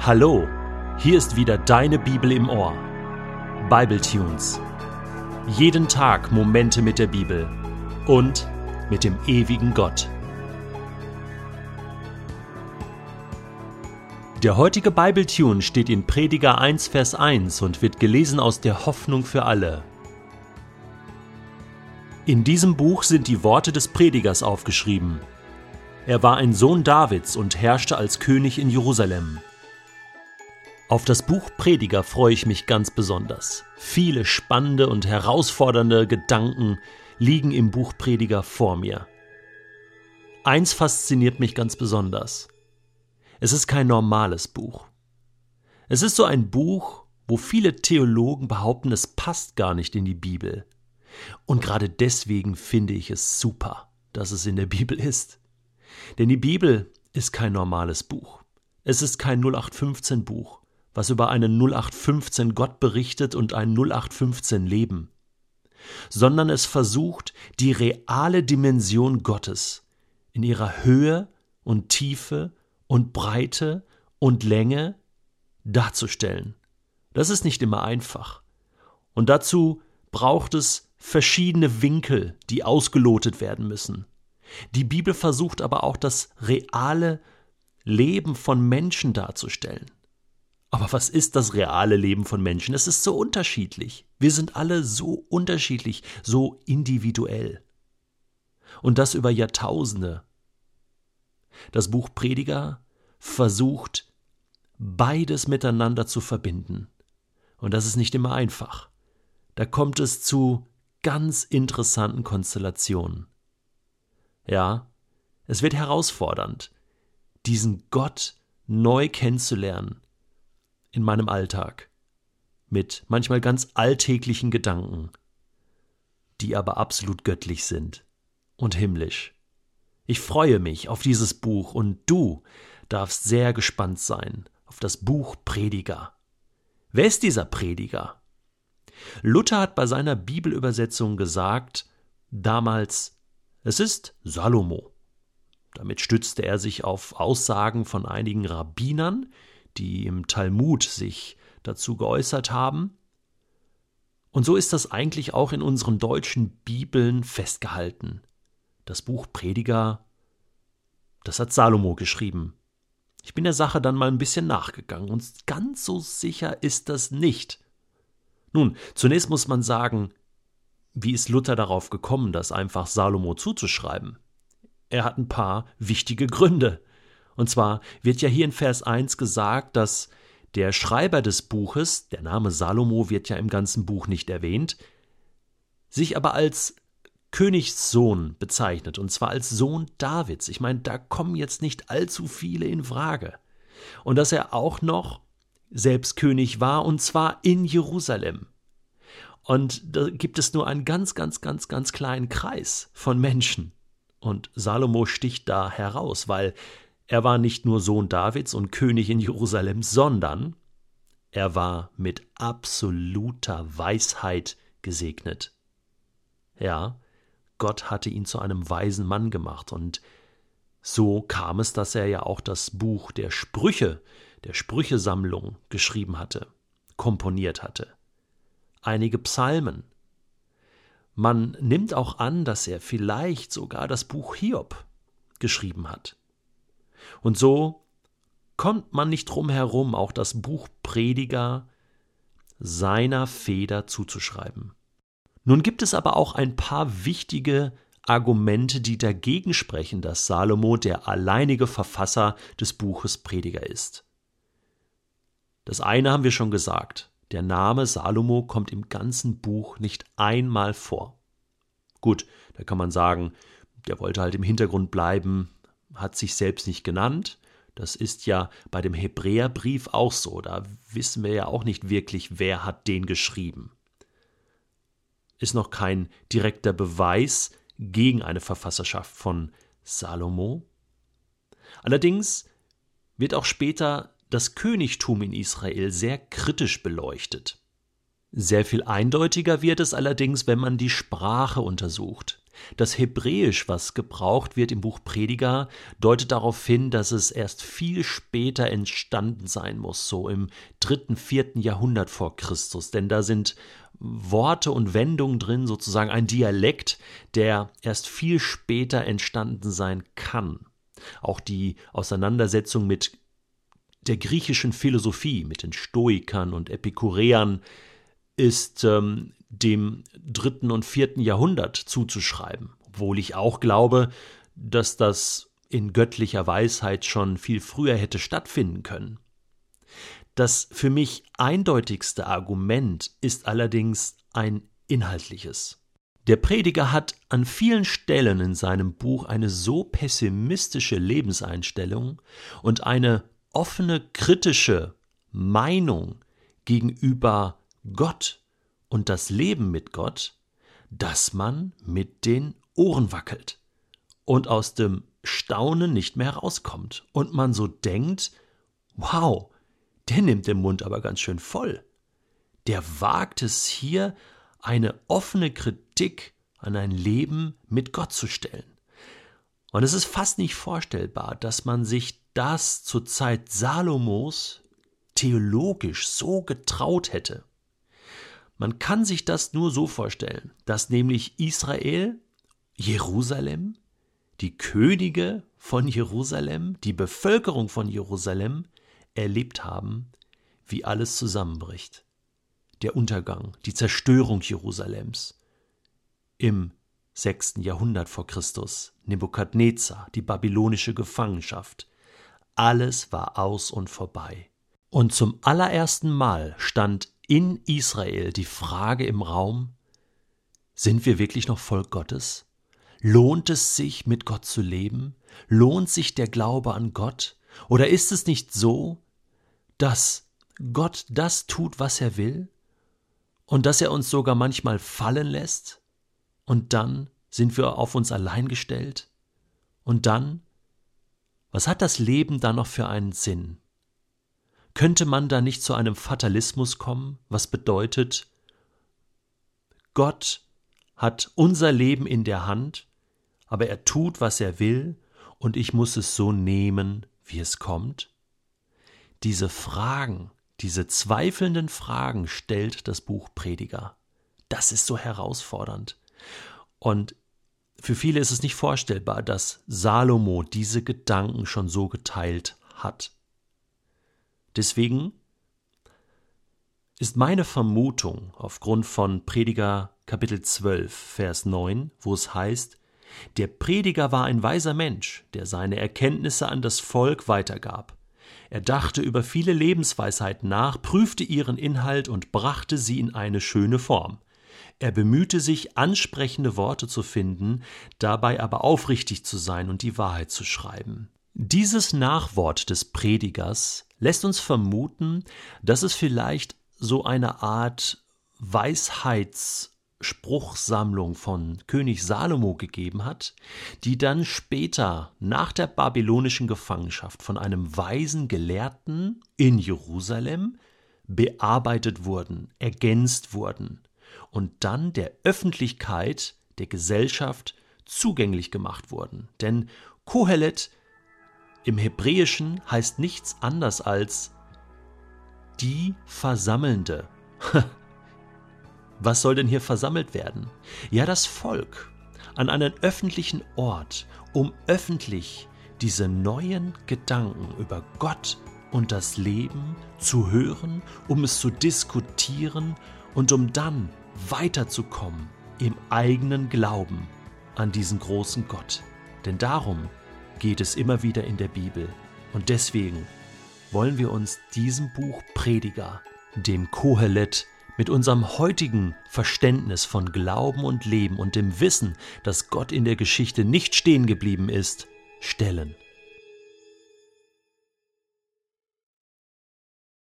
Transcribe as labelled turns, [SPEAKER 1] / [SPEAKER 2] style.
[SPEAKER 1] Hallo, hier ist wieder deine Bibel im Ohr. Bible Tunes. Jeden Tag Momente mit der Bibel und mit dem ewigen Gott. Der heutige Bible Tune steht in Prediger 1 Vers 1 und wird gelesen aus der Hoffnung für alle. In diesem Buch sind die Worte des Predigers aufgeschrieben. Er war ein Sohn Davids und herrschte als König in Jerusalem. Auf das Buch Prediger freue ich mich ganz besonders. Viele spannende und herausfordernde Gedanken liegen im Buch Prediger vor mir. Eins fasziniert mich ganz besonders. Es ist kein normales Buch. Es ist so ein Buch, wo viele Theologen behaupten, es passt gar nicht in die Bibel. Und gerade deswegen finde ich es super, dass es in der Bibel ist. Denn die Bibel ist kein normales Buch. Es ist kein 0815 Buch was über einen 0815 Gott berichtet und ein 0815 Leben, sondern es versucht, die reale Dimension Gottes in ihrer Höhe und Tiefe und Breite und Länge darzustellen. Das ist nicht immer einfach. Und dazu braucht es verschiedene Winkel, die ausgelotet werden müssen. Die Bibel versucht aber auch das reale Leben von Menschen darzustellen. Aber was ist das reale Leben von Menschen? Es ist so unterschiedlich. Wir sind alle so unterschiedlich, so individuell. Und das über Jahrtausende. Das Buch Prediger versucht, beides miteinander zu verbinden. Und das ist nicht immer einfach. Da kommt es zu ganz interessanten Konstellationen. Ja, es wird herausfordernd, diesen Gott neu kennenzulernen, in meinem Alltag, mit manchmal ganz alltäglichen Gedanken, die aber absolut göttlich sind und himmlisch. Ich freue mich auf dieses Buch und du darfst sehr gespannt sein auf das Buch Prediger. Wer ist dieser Prediger? Luther hat bei seiner Bibelübersetzung gesagt, damals, es ist Salomo. Damit stützte er sich auf Aussagen von einigen Rabbinern, die im Talmud sich dazu geäußert haben. Und so ist das eigentlich auch in unseren deutschen Bibeln festgehalten. Das Buch Prediger, das hat Salomo geschrieben. Ich bin der Sache dann mal ein bisschen nachgegangen und ganz so sicher ist das nicht. Nun, zunächst muss man sagen, wie ist Luther darauf gekommen, das einfach Salomo zuzuschreiben? Er hat ein paar wichtige Gründe. Und zwar wird ja hier in Vers 1 gesagt, dass der Schreiber des Buches, der Name Salomo wird ja im ganzen Buch nicht erwähnt, sich aber als Königssohn bezeichnet, und zwar als Sohn Davids. Ich meine, da kommen jetzt nicht allzu viele in Frage. Und dass er auch noch selbst König war, und zwar in Jerusalem. Und da gibt es nur einen ganz, ganz, ganz, ganz kleinen Kreis von Menschen. Und Salomo sticht da heraus, weil er war nicht nur Sohn Davids und König in Jerusalem, sondern er war mit absoluter Weisheit gesegnet. Ja, Gott hatte ihn zu einem weisen Mann gemacht, und so kam es, dass er ja auch das Buch der Sprüche, der Sprüchesammlung geschrieben hatte, komponiert hatte. Einige Psalmen. Man nimmt auch an, dass er vielleicht sogar das Buch Hiob geschrieben hat. Und so kommt man nicht drum herum, auch das Buch Prediger seiner Feder zuzuschreiben. Nun gibt es aber auch ein paar wichtige Argumente, die dagegen sprechen, dass Salomo der alleinige Verfasser des Buches Prediger ist. Das eine haben wir schon gesagt. Der Name Salomo kommt im ganzen Buch nicht einmal vor. Gut, da kann man sagen, der wollte halt im Hintergrund bleiben, hat sich selbst nicht genannt. Das ist ja bei dem Hebräerbrief auch so. Da wissen wir ja auch nicht wirklich, wer hat den geschrieben. Ist noch kein direkter Beweis gegen eine Verfasserschaft von Salomo. Allerdings wird auch später das Königtum in Israel sehr kritisch beleuchtet. Sehr viel eindeutiger wird es allerdings, wenn man die Sprache untersucht. Das Hebräisch, was gebraucht wird im Buch Prediger, deutet darauf hin, dass es erst viel später entstanden sein muss, so im dritten, vierten Jahrhundert vor Christus, denn da sind Worte und Wendungen drin, sozusagen ein Dialekt, der erst viel später entstanden sein kann. Auch die Auseinandersetzung mit der griechischen Philosophie, mit den Stoikern und Epikureern, ist ähm, dem dritten und vierten Jahrhundert zuzuschreiben, obwohl ich auch glaube, dass das in göttlicher Weisheit schon viel früher hätte stattfinden können. Das für mich eindeutigste Argument ist allerdings ein inhaltliches. Der Prediger hat an vielen Stellen in seinem Buch eine so pessimistische Lebenseinstellung und eine offene kritische Meinung gegenüber Gott und das Leben mit Gott, dass man mit den Ohren wackelt und aus dem Staunen nicht mehr rauskommt und man so denkt, wow, der nimmt den Mund aber ganz schön voll. Der wagt es hier, eine offene Kritik an ein Leben mit Gott zu stellen. Und es ist fast nicht vorstellbar, dass man sich das zur Zeit Salomos theologisch so getraut hätte. Man kann sich das nur so vorstellen, dass nämlich Israel, Jerusalem, die Könige von Jerusalem, die Bevölkerung von Jerusalem erlebt haben, wie alles zusammenbricht. Der Untergang, die Zerstörung Jerusalems. Im sechsten Jahrhundert vor Christus, Nebukadnezar, die babylonische Gefangenschaft. Alles war aus und vorbei. Und zum allerersten Mal stand in Israel die Frage im Raum, sind wir wirklich noch Volk Gottes? Lohnt es sich, mit Gott zu leben? Lohnt sich der Glaube an Gott? Oder ist es nicht so, dass Gott das tut, was er will? Und dass er uns sogar manchmal fallen lässt? Und dann sind wir auf uns allein gestellt? Und dann? Was hat das Leben dann noch für einen Sinn? Könnte man da nicht zu einem Fatalismus kommen, was bedeutet, Gott hat unser Leben in der Hand, aber er tut, was er will, und ich muss es so nehmen, wie es kommt? Diese Fragen, diese zweifelnden Fragen stellt das Buch Prediger. Das ist so herausfordernd. Und für viele ist es nicht vorstellbar, dass Salomo diese Gedanken schon so geteilt hat. Deswegen ist meine Vermutung aufgrund von Prediger Kapitel 12, Vers 9, wo es heißt, der Prediger war ein weiser Mensch, der seine Erkenntnisse an das Volk weitergab. Er dachte über viele Lebensweisheiten nach, prüfte ihren Inhalt und brachte sie in eine schöne Form. Er bemühte sich, ansprechende Worte zu finden, dabei aber aufrichtig zu sein und die Wahrheit zu schreiben. Dieses Nachwort des Predigers lässt uns vermuten, dass es vielleicht so eine Art Weisheitsspruchsammlung von König Salomo gegeben hat, die dann später nach der babylonischen Gefangenschaft von einem weisen Gelehrten in Jerusalem bearbeitet wurden, ergänzt wurden und dann der Öffentlichkeit, der Gesellschaft zugänglich gemacht wurden. Denn Kohelet im Hebräischen heißt nichts anders als die Versammelnde. Was soll denn hier versammelt werden? Ja, das Volk an einen öffentlichen Ort, um öffentlich diese neuen Gedanken über Gott und das Leben zu hören, um es zu diskutieren und um dann weiterzukommen im eigenen Glauben an diesen großen Gott. Denn darum geht es immer wieder in der Bibel. Und deswegen wollen wir uns diesem Buch Prediger, dem Kohelet, mit unserem heutigen Verständnis von Glauben und Leben und dem Wissen, dass Gott in der Geschichte nicht stehen geblieben ist, stellen.